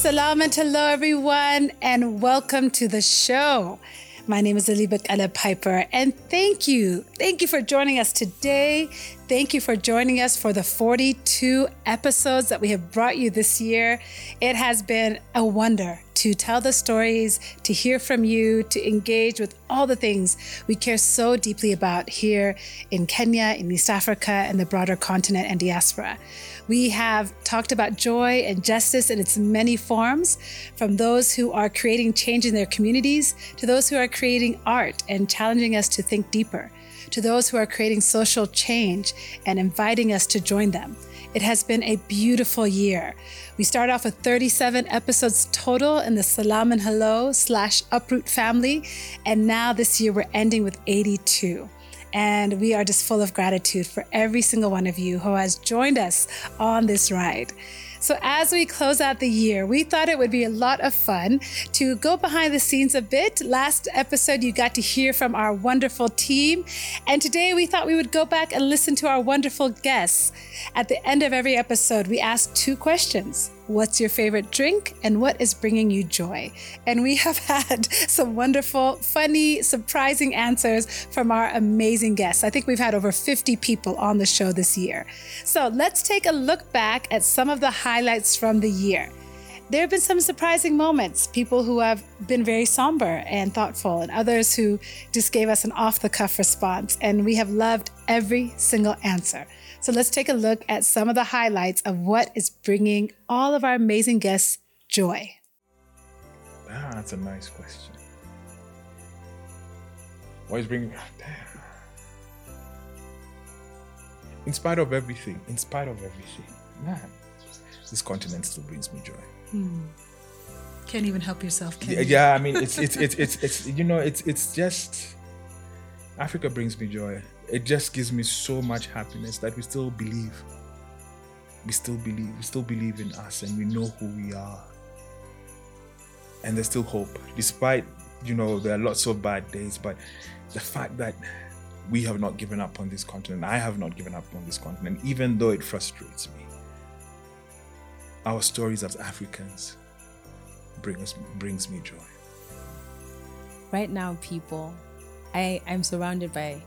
Salam and hello, everyone, and welcome to the show. My name is Elizabeth Ella Piper, and thank you. Thank you for joining us today. Thank you for joining us for the 42 episodes that we have brought you this year. It has been a wonder to tell the stories, to hear from you, to engage with all the things we care so deeply about here in Kenya, in East Africa, and the broader continent and diaspora. We have talked about joy and justice in its many forms, from those who are creating change in their communities to those who are creating art and challenging us to think deeper, to those who are creating social change and inviting us to join them. It has been a beautiful year. We start off with 37 episodes total in the Salam and Hello slash Uproot family, and now this year we're ending with 82. And we are just full of gratitude for every single one of you who has joined us on this ride. So, as we close out the year, we thought it would be a lot of fun to go behind the scenes a bit. Last episode, you got to hear from our wonderful team. And today, we thought we would go back and listen to our wonderful guests. At the end of every episode, we ask two questions What's your favorite drink? And what is bringing you joy? And we have had some wonderful, funny, surprising answers from our amazing guests. I think we've had over 50 people on the show this year. So let's take a look back at some of the highlights from the year. There have been some surprising moments, people who have been very somber and thoughtful, and others who just gave us an off the cuff response. And we have loved every single answer. So let's take a look at some of the highlights of what is bringing all of our amazing guests joy. Ah, that's a nice question. What is bringing? Damn. In spite of everything, in spite of everything, man, this continent still brings me joy. Hmm. Can't even help yourself, can Yeah, you? yeah, I mean, it's it's it's it's, it's you know, it's it's just Africa brings me joy. It just gives me so much happiness that we still believe. We still believe. We still believe in us, and we know who we are. And there's still hope, despite you know there are lots of bad days. But the fact that we have not given up on this continent, I have not given up on this continent, even though it frustrates me. Our stories as Africans bring us brings me joy. right now people i i'm surrounded by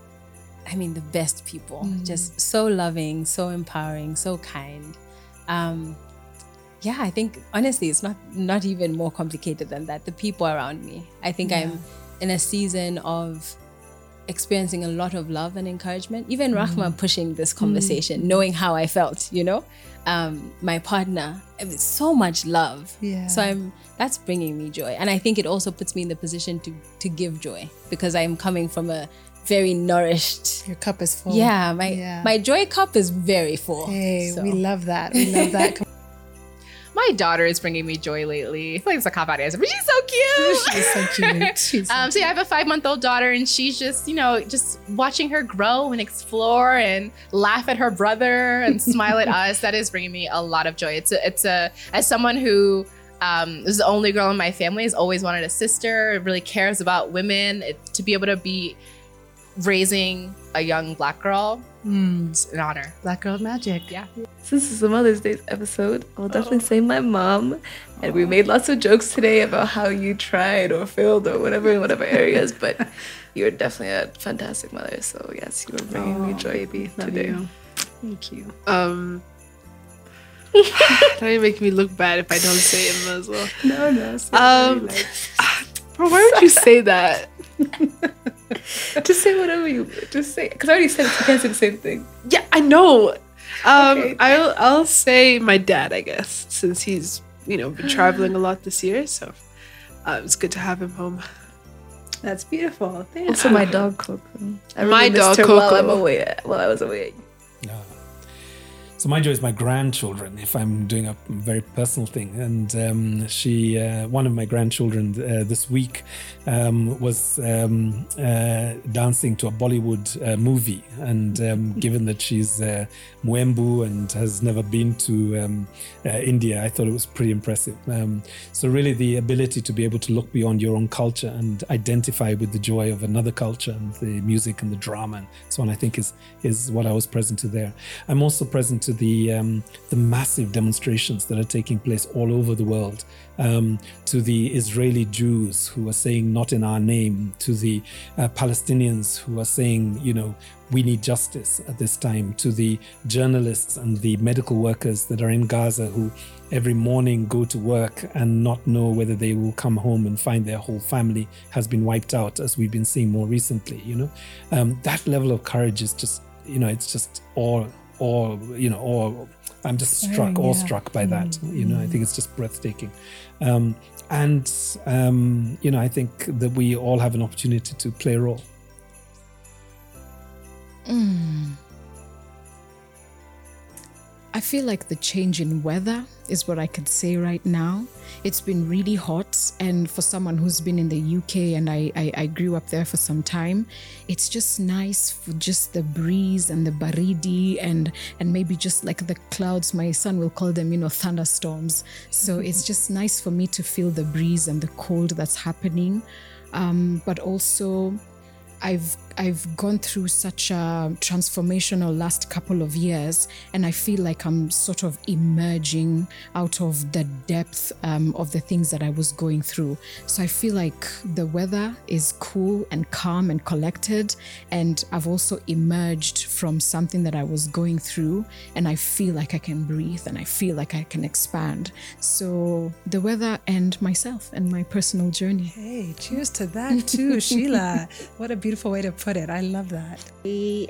i mean the best people. Just so loving so empowering so kind. Um yeah i think honestly it's not not even more complicated than that. The people around me. I think i'm in a season of experiencing a lot of love and encouragement. Even rahma pushing this conversation knowing how i felt you know? Um my partner so much love. Yeah. so i'm that's bringing me joy. And i think it also puts me in the position to to give joy because i'm coming from a very nourished Your cup is full. yeah my Yeah. my joy cup is very full Hey, So- we love that. We love that. My daughter is bringing me joy lately. It's like it's a cop out answer, but she's so cute. She's so cute. She's so um, so yeah, I have a five month old daughter, and she's just you know just watching her grow and explore and laugh at her brother and smile at us. That is bringing me a lot of joy. It's a, it's a as someone who um, is the only girl in my family, has always wanted a sister, really cares about women. It, to be able to be raising a young black girl, Mm, it's an honor. Black Girl Magic. Yeah. Since it's a Mother's Day episode, I'll definitely say my mom. And we made lots of jokes today about how you tried or failed or whatever in whatever areas, but you're definitely a fantastic mother. So yes, you are bringing me joy, baby, today. you. Thank you. Um, don't even make me look bad if I don't say it as well. No, no. so Um, really, like, Bro, why would you say that? just say whatever you just say. Because I already said it, so you can't say the same thing. Yeah, I know. Um, Okay. I'll I'll say my dad, I guess, since he's you know been traveling a lot this year, so uh, it's good to have him home. That's beautiful. Thank Also, you. my dog Coco. I My really missed dog, her While I'm away, while I was away. Yeah. So my joy is my grandchildren. If I'm doing a very personal thing, and um, she, uh, one of my grandchildren, uh, this week um, was um, uh, dancing to a Bollywood uh, movie, and um, given that she's uh, Mwembu and has never been to um, uh, India, I thought it was pretty impressive. Um, so really, the ability to be able to look beyond your own culture and identify with the joy of another culture and the music and the drama, and so on, I think is is what I was present to there. I'm also present to the um, the massive demonstrations that are taking place all over the world, um, to the Israeli Jews who are saying "not in our name," to the uh, Palestinians who are saying, you know, we need justice at this time, to the journalists and the medical workers that are in Gaza who every morning go to work and not know whether they will come home and find their whole family has been wiped out, as we've been seeing more recently. You know, um, that level of courage is just, you know, it's just all, all, you know. I'm just struck, Yeah. awestruck by that. You know, I think it's just breathtaking. Um, and um, you know, I think that we all have an opportunity to play a role. I feel like the change in weather is what I could say right now. It's been really hot, and for someone who's been in the UK and I, I, I grew up there for some time, it's just nice for just the breeze and the baridi and and maybe just like the clouds. My son will call them, you know, thunderstorms. So it's just nice for me to feel the breeze and the cold that's happening, um, but also I've I've gone through such a transformational last couple of years, and I feel like I'm sort of emerging out of the depth um, of the things that I was going through. So I feel like the weather is cool and calm and collected, and I've also emerged from something that I was going through, and I feel like I can breathe and I feel like I can expand. So the weather and myself and my personal journey. Hey, cheers to that too, Sheila. What a beautiful way to put it. I love that.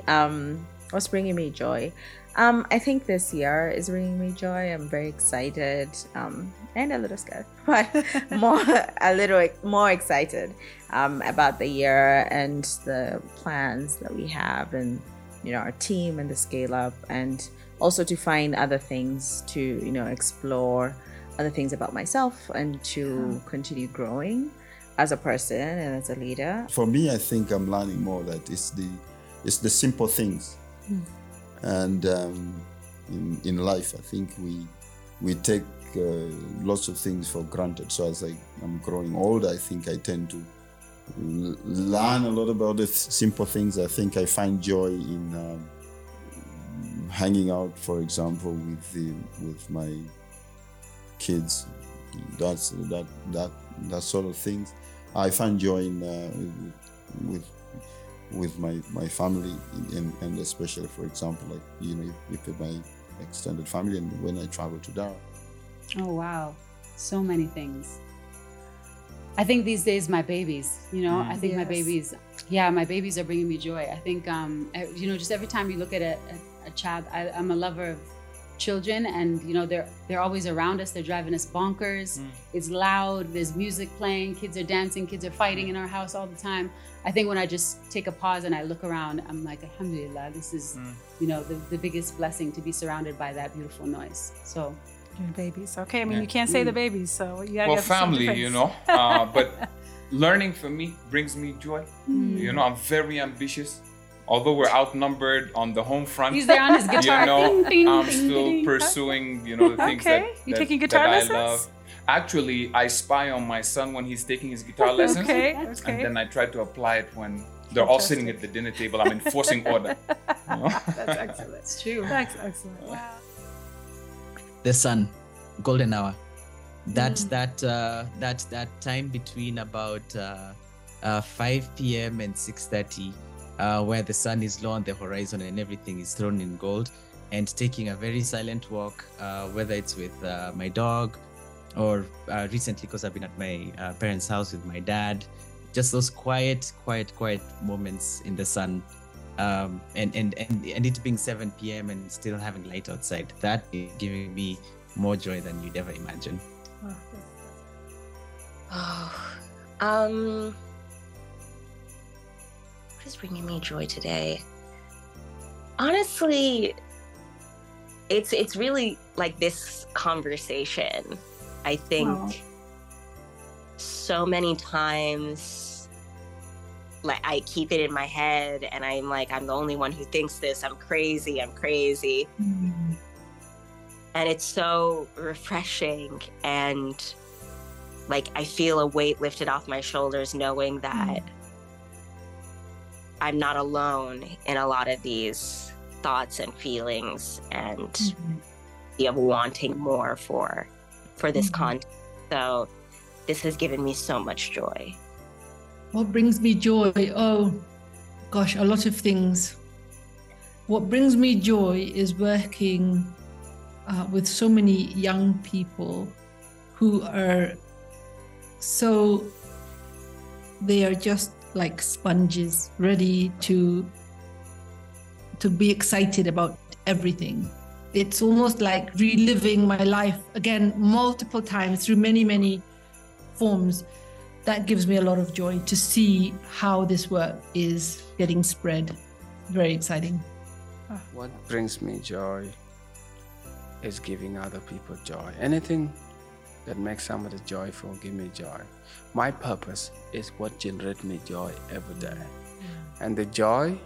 um, what's bringing me joy? Um, I think this year is bringing me joy. I'm very excited um, and a little scared, but more a little more excited um, about the year and the plans that we have, and you know our team and the scale up, and also to find other things to you know explore other things about myself and to continue growing as a person and as a leader. For me, I think I'm learning more that it's the it's the simple things, and um, in in life, I think we we take uh, lots of things for granted. So as I am growing older, I think I tend to l- learn a lot about the th- simple things. I think I find joy in um, hanging out, for example, with the with my kids. That's that that that sort of things. I find joy in uh, with with my my family and, and especially for example like you know with my extended family and when I travel to Dar. Oh wow, so many things. I think these days my babies, you know, I think my babies, yeah, my babies are bringing me joy. I think, um, you know, just every time you look at a, a, a child, I, I'm a lover of children, and you know, they're they're always around us. They're driving us bonkers. Hmm. It's loud. There's music playing. Kids are dancing. Kids are fighting in our house all the time. I think when I just take a pause and I look around, I'm like, Alhamdulillah, this is, hmm. you know, the, the biggest blessing to be surrounded by that beautiful noise. So Your babies. Okay, I mean, Yeah. you can't say the mm. babies, so you gotta well, get some family, you know. Uh, but learning for me brings me joy. Mm. You know, I'm very ambitious. Although we're outnumbered on the home front, He's there on his guitar. You know, Ding, ding, I'm ding, still ding. pursuing, you know, the things Okay. that, You that, taking that guitar I lessons? love. Actually, I spy on my son when he's taking his guitar lessons, Okay, and okay. then I try to apply it when they're all sitting at the dinner table. I'm enforcing order. you know? That's excellent. It's true. That's excellent. Wow. the sun golden hour that's that uh, that that time between about uh, uh, 5 p.m and 6.30 uh, where the sun is low on the horizon and everything is thrown in gold and taking a very silent walk uh, whether it's with uh, my dog or uh, recently because i've been at my uh, parents house with my dad just those quiet quiet quiet moments in the sun um, and, and and and it being 7 p.m. and still having light outside, that is giving me more joy than you'd ever imagine. Oh, um, what is bringing me joy today? Honestly, it's it's really like this conversation. I think Wow. so many times, like I keep it in my head, and I'm like, I'm the only one who thinks this. I'm crazy. I'm crazy. Mm-hmm. And it's so refreshing and like I feel a weight lifted off my shoulders knowing that mm. I'm not alone in a lot of these thoughts and feelings and the of wanting more for for this content. So this has given me so much joy. What brings me joy? Oh, gosh, a lot of things. What brings me joy is working uh, with so many young people who are so, they are just like sponges, ready to to be excited about everything. It's almost like reliving my life again multiple times through many, many forms. That gives me a lot of joy to see how this work is getting spread. Very exciting. What brings me joy is giving other people joy. Anything that makes somebody joyful, give me joy. My purpose is what generates me joy every day. Mm. And the joy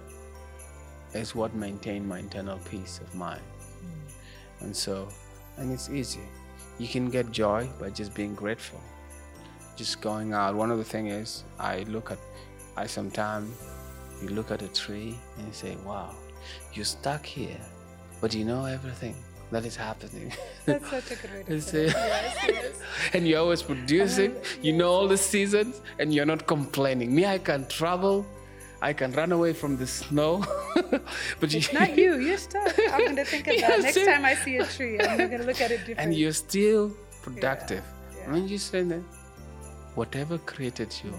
is what maintain my internal peace of mind. Mm. And so, and it's easy. You can get joy by just being grateful. Just going out. One of the things is I look at I sometimes you look at a tree and you say, Wow, you're stuck here, but you know everything that is happening. That's such a good way to It's say it. a- Yes, yes. and you're always producing, uh-huh. you know all the seasons, and you're not complaining. Me, I can travel, I can run away from the snow, but you, Not you. You're stuck. I'm going to think that Yes, next time I see a tree. I'm going to look at it differently. and you're still productive. When you say that, whatever created you,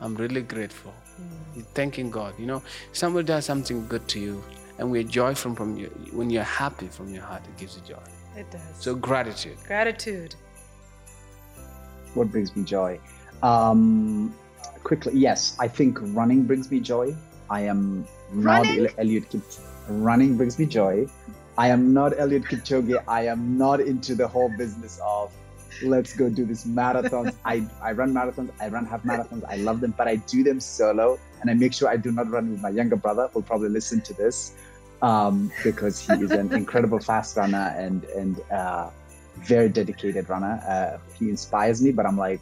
I'm really grateful. Mm. You're thanking God. You know, somebody does something good to you, and we're joy from from you. When you're happy from your heart, it gives you joy. It does. So gratitude. Gratitude. what brings me joy um quickly yes i think running brings me joy i am not Running? El- Eliud Kip- running brings me joy i am not Eliud Kipchoge i am not into the whole business of let's go do this marathons i i run marathons i run half marathons i love them but i do them solo and i make sure i do not run with my younger brother who'll probably listen to this um, because he is an incredible fast runner and and uh, very dedicated runner. Uh, he inspires me, but I'm like,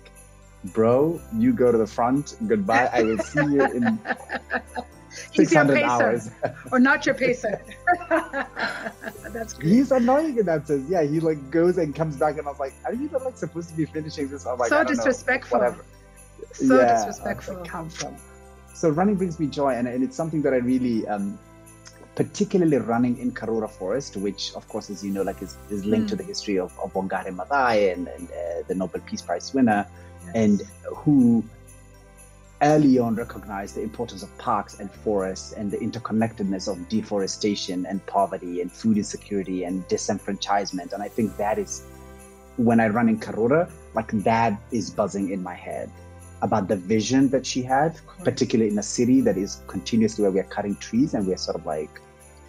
bro, you go to the front. Goodbye. I will see you in He's your 600 hours. or not your pacer. That's great. He's annoying in that sense. Yeah, he like goes and comes back, and I was like, are you not like supposed to be finishing this? I'm like, So know, disrespectful. whatever. So Yeah, disrespectful. Come from. So running brings me joy, and, and it's something that I really, um, particularly running in Karura Forest, which of course, as you know, like is, is linked to Mm. the history of, of Wangari Maathai and, and uh, the Nobel Peace Prize winner, and who early on recognized the importance of parks and forests and the interconnectedness of deforestation and poverty and food insecurity and disenfranchisement. And I think that is when I run in Karura, like that is buzzing in my head about the vision that she had, particularly in a city that is continuously where we are cutting trees and we're sort of like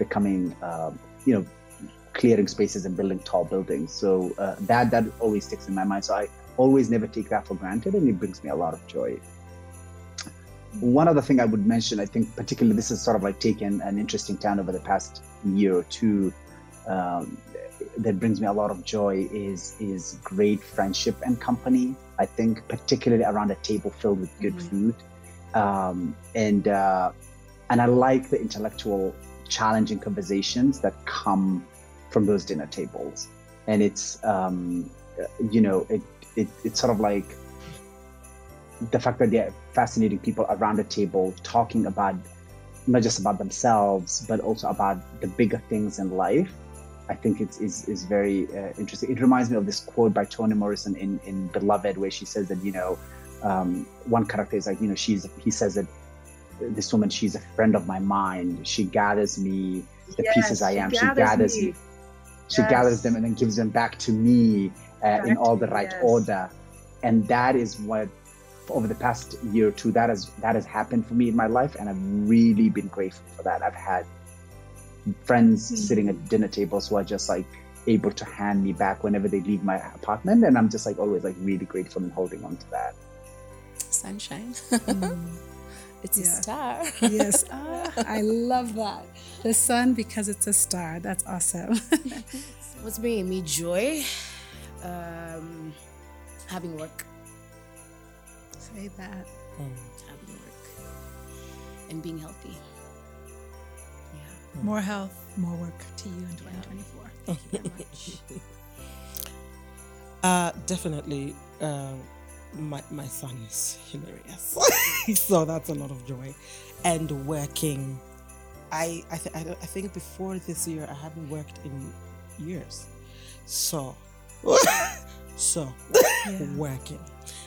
becoming, um, you know, clearing spaces and building tall buildings. So uh, that that always sticks in my mind. So I always never take that for granted, and it brings me a lot of joy. One other thing I would mention, I think particularly this has sort of like taken an interesting turn over the past year or two. Um, that brings me a lot of joy is is great friendship and company. I think particularly around a table filled with good food, um, and uh, and I like the intellectual, challenging conversations that come from those dinner tables. And it's um, you know it, it it's sort of like the fact that they're fascinating people around the table talking about not just about themselves but also about the bigger things in life i think it's is, is very uh, interesting it reminds me of this quote by toni morrison in, in beloved where she says that you know um, one character is like you know she's he says that this woman she's a friend of my mind she gathers me the Yes, pieces i she am she gathers gathers me. she Yes. gathers them and then gives them back to me uh, in all the right yes. order and that is what over the past year or two that has that has happened for me in my life and i've really been grateful for that i've had friends Hmm. sitting at dinner tables who are just like able to hand me back whenever they leave my apartment and i'm just like always like really grateful and holding on to that Sunshine. it's a star. yes. Ah, I love that. The sun because it's a star. That's awesome. What's bringing me joy? Um, having work. Say that. Having work. And being healthy. Yeah. More health, more work to you in 2024. Thank you very much. Uh, definitely, uh, my my son is hilarious, so that's a lot of joy, and working. I I, th- I don't- I think before this year I hadn't worked in years, so so working,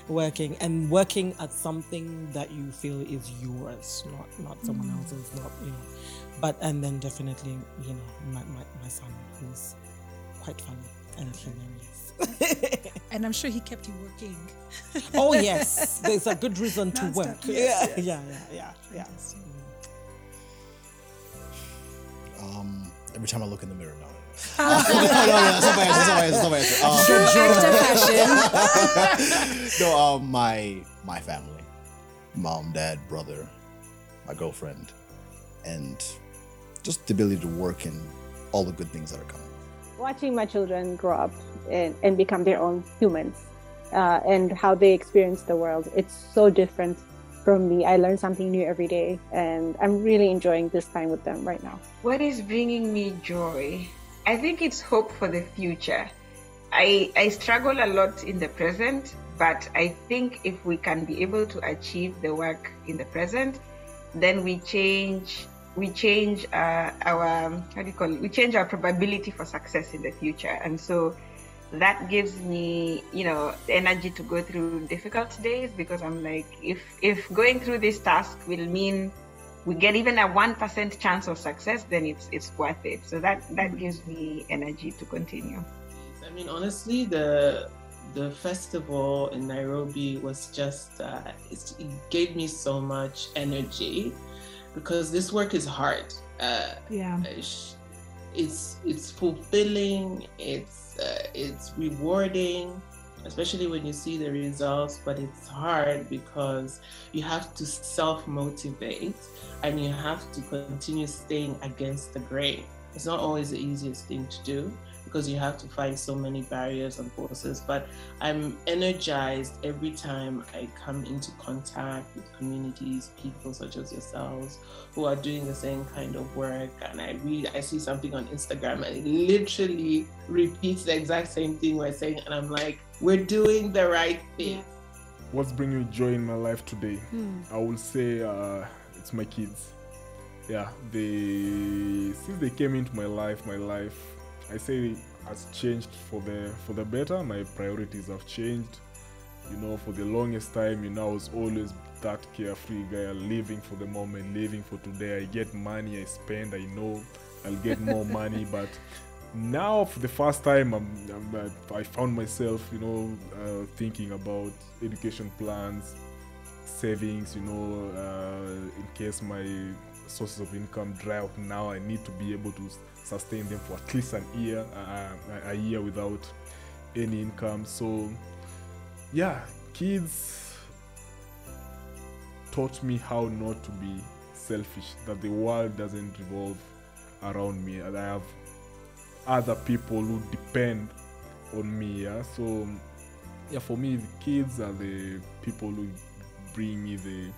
working, and working at something that you feel is yours, not not someone Mm. else's, not you know. But and then definitely you know my my, my son who's quite funny and hilarious. And I'm sure he kept you working. oh yes, there's a good reason to Nonstop. work. Yes, yeah, yes. yeah, yeah, yeah, Um, every time I look in the mirror, no. no, no, no, that's not my answer. That's not my answer. That's not my answer. Um, no, um, my my family, mom, dad, brother, my girlfriend, and just the ability to work and all the good things that are coming. Watching my children grow up and, and become their own humans uh, and how they experience the world it's so different from me i learn something new every day and i'm really enjoying this time with them right now What is bringing me joy? I think it's hope for the future. I, I struggle a lot in the present, but I think if we can be able to achieve the work in the present, then we change we change uh, our how do you call it? We change our probability for success in the future, and so that gives me you know the energy to go through difficult days because I'm like if if going through this task will mean we get even a one percent chance of success, then it's it's worth it. So that that gives me energy to continue. I mean, honestly, the the festival in Nairobi was just uh, it gave me so much energy because this work is hard. Uh, Yeah. it's it's fulfilling. It's uh, it's rewarding, especially when you see the results. But it's hard because you have to self motivate and you have to continue staying against the grain. It's not always the easiest thing to do because you have to fight so many barriers and forces. But I'm energized every time I come into contact with communities, people such as yourselves, who are doing the same kind of work. And I read, I see something on Instagram and it literally repeats the exact same thing we're saying. And I'm like, we're doing the right thing. What's bringing me joy in my life today? Hmm. I will say uh, it's my kids. Yeah, they since they came into my life, my life, I say has changed for the for the better. My priorities have changed. You know, for the longest time, you know, I was always that carefree guy, living for the moment, living for today. I get money, I spend. I know I'll get more money, but now for the first time I'm, I'm uh, i found myself you know uh, thinking about education plans savings you know uh, in case my sources of income dry out now i need to be able to sustain them for at least an year uh, a- year without any income. So yeah kids taught me how not to be selfish that the world doesn't revolve around me and i have other people who depend on me yeah? So yeah for me the kids are the people who bring me the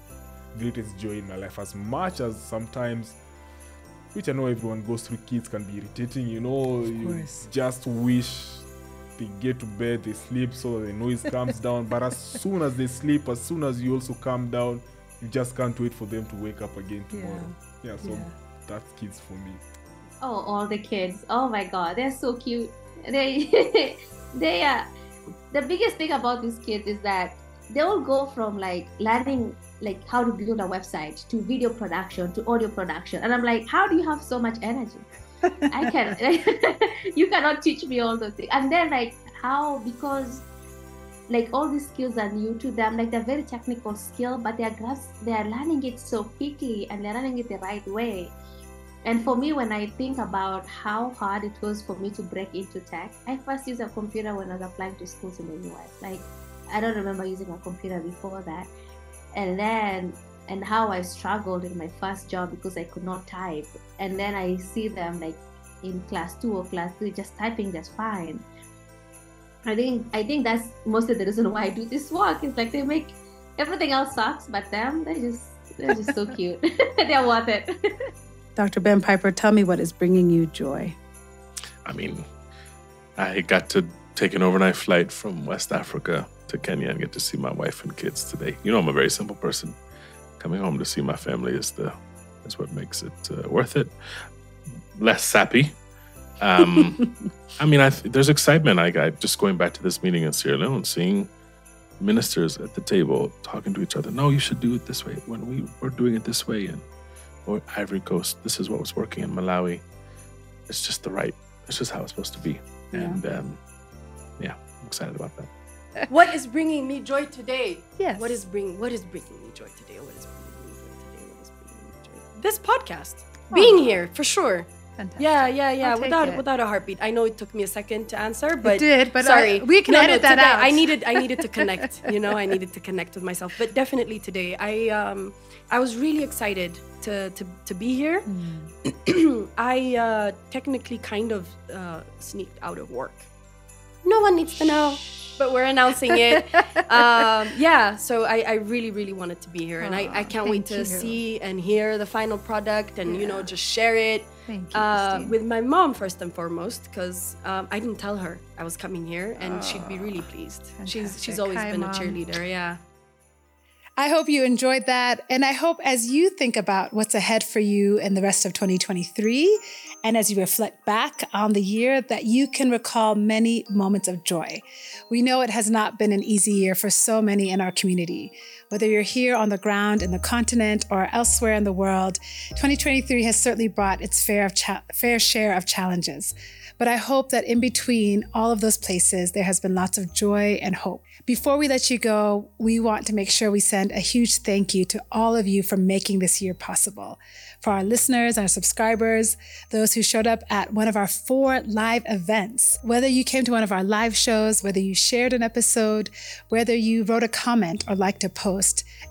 greatest joy in my life. As much as sometimes which i know everyone goes through kids can be irritating you know you course. just wish they get to bed they sleep so the noise comes down but as soon as they sleep as soon as you also calm down you just can't wait for them to wake up again tomorrow yeah, so Yeah. that's kids for me Oh, all the kids. Oh my god, they're so cute. They they are the biggest thing about these kids is that they will go from like learning like how to build a website to video production to audio production. And I'm like, how do you have so much energy? I can you cannot teach me all those things. And then like how because like all these skills are new to them like they're very technical skill but they're grasp they're learning it so quickly and they're learning it the right way and for me, when I think about how hard it was for me to break into tech, I first used a computer when I was applying to schools in the US. Like, I don't remember using a computer before that. And then, and how I struggled in my first job because I could not type. And then I see them like in class two or class three just typing just fine. I think I think that's mostly the reason why I do this work. It's like they make everything else sucks, but them they just they're just so cute. they're worth it. Dr. Ben Piper, tell me what is bringing you joy. I mean, I got to take an overnight flight from West Africa to Kenya and get to see my wife and kids today. You know, I'm a very simple person. Coming home to see my family is the is what makes it uh, worth it. Less sappy. Um, I mean, I th- there's excitement. I got just going back to this meeting in Sierra Leone, seeing ministers at the table talking to each other. No, you should do it this way. When we were doing it this way, and or Ivory Coast, this is what was working in Malawi. It's just the right. It's just how it's supposed to be. Yeah. And um, yeah, I'm excited about that. What is bringing me joy today? Yes. What is bringing What is bringing me joy today? What is bringing me joy today? What is bringing me joy? This podcast, being here for sure. Fantastic. Yeah, yeah, yeah. Without it. without a heartbeat. I know it took me a second to answer, but did, but I- sorry, we can edit that today out. I needed I needed to connect. You know, I needed to connect with myself. But definitely today, I um I was really excited to to, to be here. I uh, technically kind of uh, sneaked out of work. No one needs to know, but we're announcing it. um, yeah, so I, I really, really wanted to be here, and I, I can't wait to you. see and hear the final product, and you know, just share it. Thank you, Uh, with my mom first and foremost, because um, I didn't tell her I was coming here, and she'd be really pleased. She's she's always Hi, been Mom. a cheerleader. Yeah. I hope you enjoyed that. And I hope as you think about what's ahead for you in the rest of 2023, and as you reflect back on the year, that you can recall many moments of joy. We know it has not been an easy year for so many in our community. Whether you're here on the ground in the continent or elsewhere in the world, 2023 has certainly brought its fair, cha- fair share of challenges. But I hope that in between all of those places, there has been lots of joy and hope. Before we let you go, we want to make sure we send a huge thank you to all of you for making this year possible. For our listeners, our subscribers, those who showed up at one of our four live events, whether you came to one of our live shows, whether you shared an episode, whether you wrote a comment or liked a post,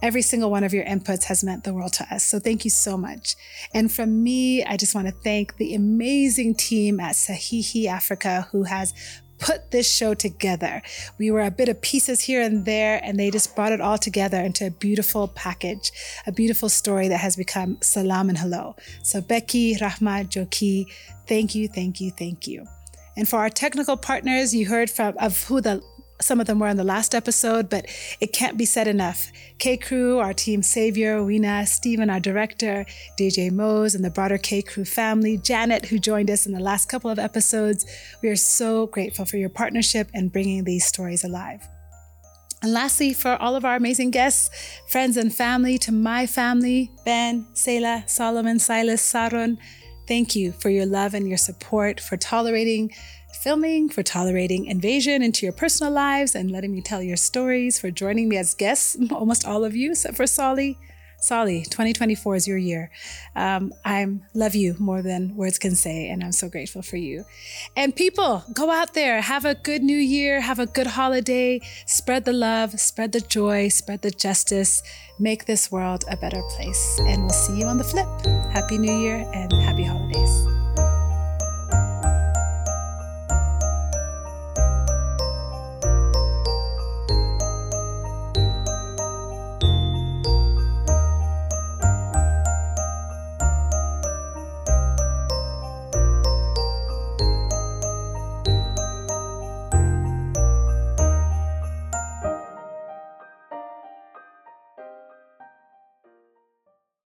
every single one of your inputs has meant the world to us. So thank you so much. And from me, I just want to thank the amazing team at Sahihi Africa who has put this show together. We were a bit of pieces here and there, and they just brought it all together into a beautiful package, a beautiful story that has become Salam and Hello. So, Becky, Rahma, Joki, thank you, thank you, thank you. And for our technical partners, you heard from of who the some of them were in the last episode, but it can't be said enough. K Crew, our team Savior, Wina, Steven, our director, DJ Mose, and the broader K Crew family, Janet, who joined us in the last couple of episodes. We are so grateful for your partnership and bringing these stories alive. And lastly, for all of our amazing guests, friends, and family, to my family, Ben, Selah, Solomon, Silas, Saron, thank you for your love and your support, for tolerating filming, for tolerating invasion into your personal lives and letting me tell your stories, for joining me as guests, almost all of you, except for Solly. Solly, 2024 is your year. Um, I love you more than words can say, and I'm so grateful for you. And people, go out there, have a good new year, have a good holiday, spread the love, spread the joy, spread the justice, make this world a better place. And we'll see you on the flip. Happy New Year and happy holidays.